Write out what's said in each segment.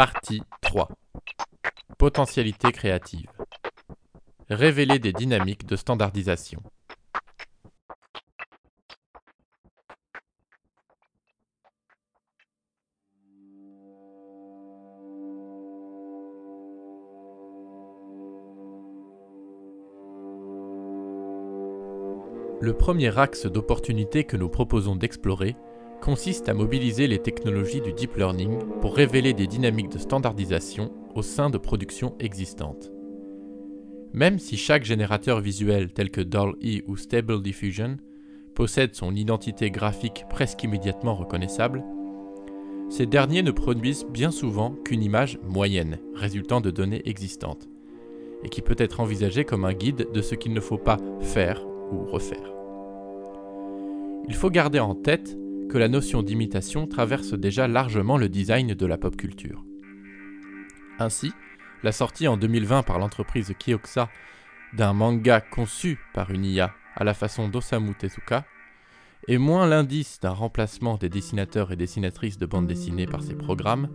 Partie 3 Potentialité créative Révéler des dynamiques de standardisation. Le premier axe d'opportunité que nous proposons d'explorer consiste à mobiliser les technologies du deep learning pour révéler des dynamiques de standardisation au sein de productions existantes. Même si chaque générateur visuel tel que DALL-E ou Stable Diffusion possède son identité graphique presque immédiatement reconnaissable, ces derniers ne produisent bien souvent qu'une image moyenne résultant de données existantes, et qui peut être envisagée comme un guide de ce qu'il ne faut pas faire ou refaire. Il faut garder en tête que la notion d'imitation traverse déjà largement le design de la pop culture. Ainsi, la sortie en 2020 par l'entreprise Kyoxa d'un manga conçu par une IA à la façon d'Osamu Tezuka est moins l'indice d'un remplacement des dessinateurs et dessinatrices de bande dessinée par ces programmes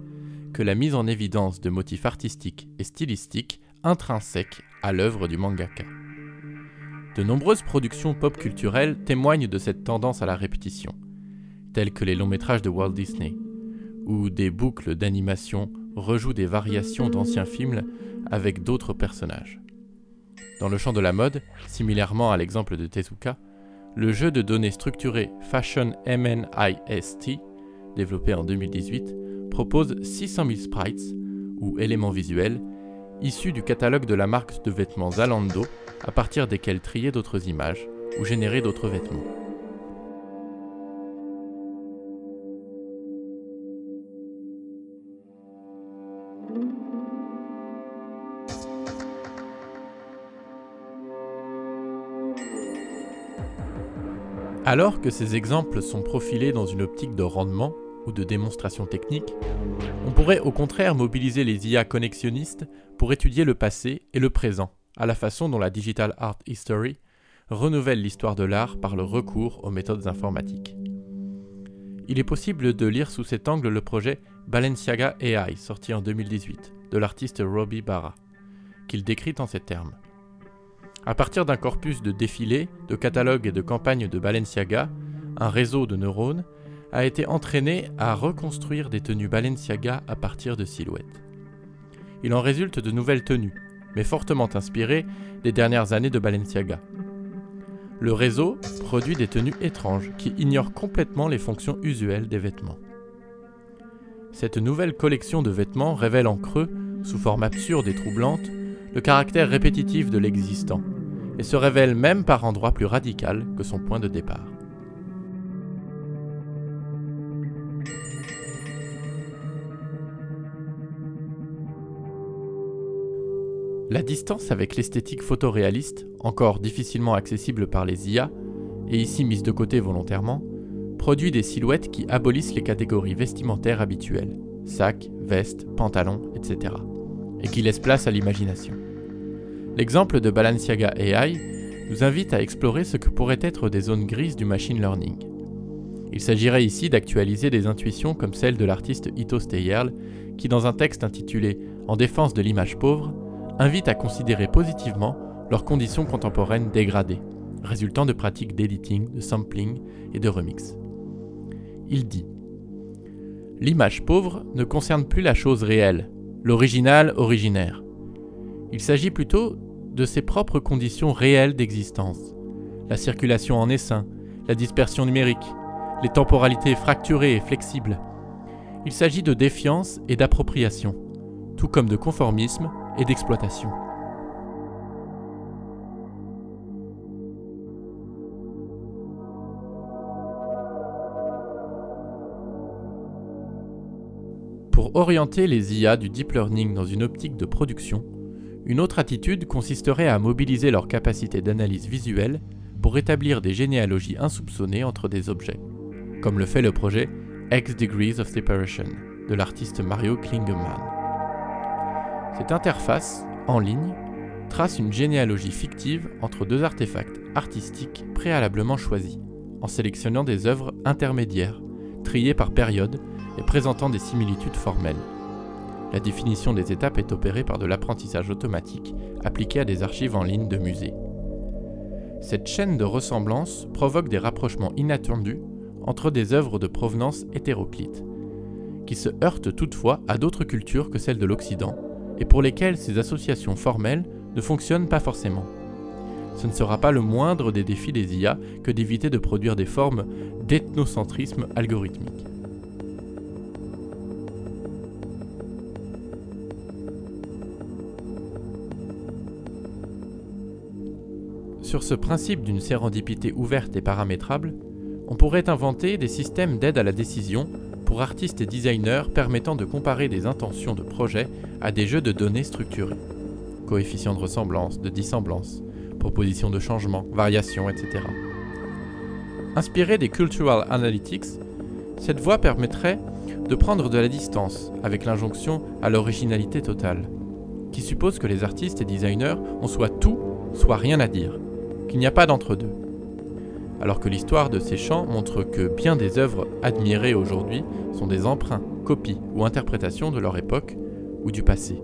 que la mise en évidence de motifs artistiques et stylistiques intrinsèques à l'œuvre du mangaka. De nombreuses productions pop culturelles témoignent de cette tendance à la répétition, telles que les longs métrages de Walt Disney, où des boucles d'animation rejouent des variations d'anciens films avec d'autres personnages. Dans le champ de la mode, similairement à l'exemple de Tezuka, le jeu de données structuré Fashion MNIST, développé en 2018, propose 600 000 sprites, ou éléments visuels, issus du catalogue de la marque de vêtements Zalando à partir desquels trier d'autres images ou générer d'autres vêtements. Alors que ces exemples sont profilés dans une optique de rendement ou de démonstration technique, on pourrait au contraire mobiliser les IA connexionnistes pour étudier le passé et le présent à la façon dont la Digital Art History renouvelle l'histoire de l'art par le recours aux méthodes informatiques. Il est possible de lire sous cet angle le projet Balenciaga AI, sorti en 2018, de l'artiste Robbie Barra, qu'il décrit en ces termes. À partir d'un corpus de défilés, de catalogues et de campagnes de Balenciaga, un réseau de neurones a été entraîné à reconstruire des tenues Balenciaga à partir de silhouettes. Il en résulte de nouvelles tenues, mais fortement inspiré des dernières années de Balenciaga. Le réseau produit des tenues étranges qui ignorent complètement les fonctions usuelles des vêtements. Cette nouvelle collection de vêtements révèle en creux, sous forme absurde et troublante, le caractère répétitif de l'existant, et se révèle même par endroits plus radical que son point de départ. La distance avec l'esthétique photoréaliste, encore difficilement accessible par les IA, et ici mise de côté volontairement, produit des silhouettes qui abolissent les catégories vestimentaires habituelles, sacs, vestes, pantalons, etc., et qui laissent place à l'imagination. L'exemple de Balenciaga AI nous invite à explorer ce que pourraient être des zones grises du machine learning. Il s'agirait ici d'actualiser des intuitions comme celle de l'artiste Ito Steyerl, qui dans un texte intitulé En défense de l'image pauvre, invite à considérer positivement leurs conditions contemporaines dégradées, résultant de pratiques d'editing, de sampling et de remix. Il dit L'image pauvre ne concerne plus la chose réelle, l'original originaire. Il s'agit plutôt de ses propres conditions réelles d'existence, la circulation en essaim, la dispersion numérique, les temporalités fracturées et flexibles. Il s'agit de défiance et d'appropriation, tout comme de conformisme et d'exploitation. Pour orienter les IA du deep learning dans une optique de production, une autre attitude consisterait à mobiliser leur capacité d'analyse visuelle pour établir des généalogies insoupçonnées entre des objets, comme le fait le projet X Degrees of Separation de l'artiste Mario Klingemann. Cette interface, en ligne, trace une généalogie fictive entre deux artefacts artistiques préalablement choisis, en sélectionnant des œuvres intermédiaires, triées par période et présentant des similitudes formelles. La définition des étapes est opérée par de l'apprentissage automatique appliqué à des archives en ligne de musées. Cette chaîne de ressemblance provoque des rapprochements inattendus entre des œuvres de provenance hétéroclite, qui se heurtent toutefois à d'autres cultures que celles de l'Occident, et pour lesquelles ces associations formelles ne fonctionnent pas forcément. Ce ne sera pas le moindre des défis des IA que d'éviter de produire des formes d'ethnocentrisme algorithmique. Sur ce principe d'une sérendipité ouverte et paramétrable, on pourrait inventer des systèmes d'aide à la décision pour artistes et designers permettant de comparer des intentions de projet à des jeux de données structurés. Coefficients de ressemblance, de dissemblance, propositions de changement, variations, etc. Inspiré des Cultural Analytics, cette voie permettrait de prendre de la distance avec l'injonction à l'originalité totale, qui suppose que les artistes et designers ont soit tout, soit rien à dire, qu'il n'y a pas d'entre-deux alors que l'histoire de ces chants montre que bien des œuvres admirées aujourd'hui sont des emprunts, copies ou interprétations de leur époque ou du passé.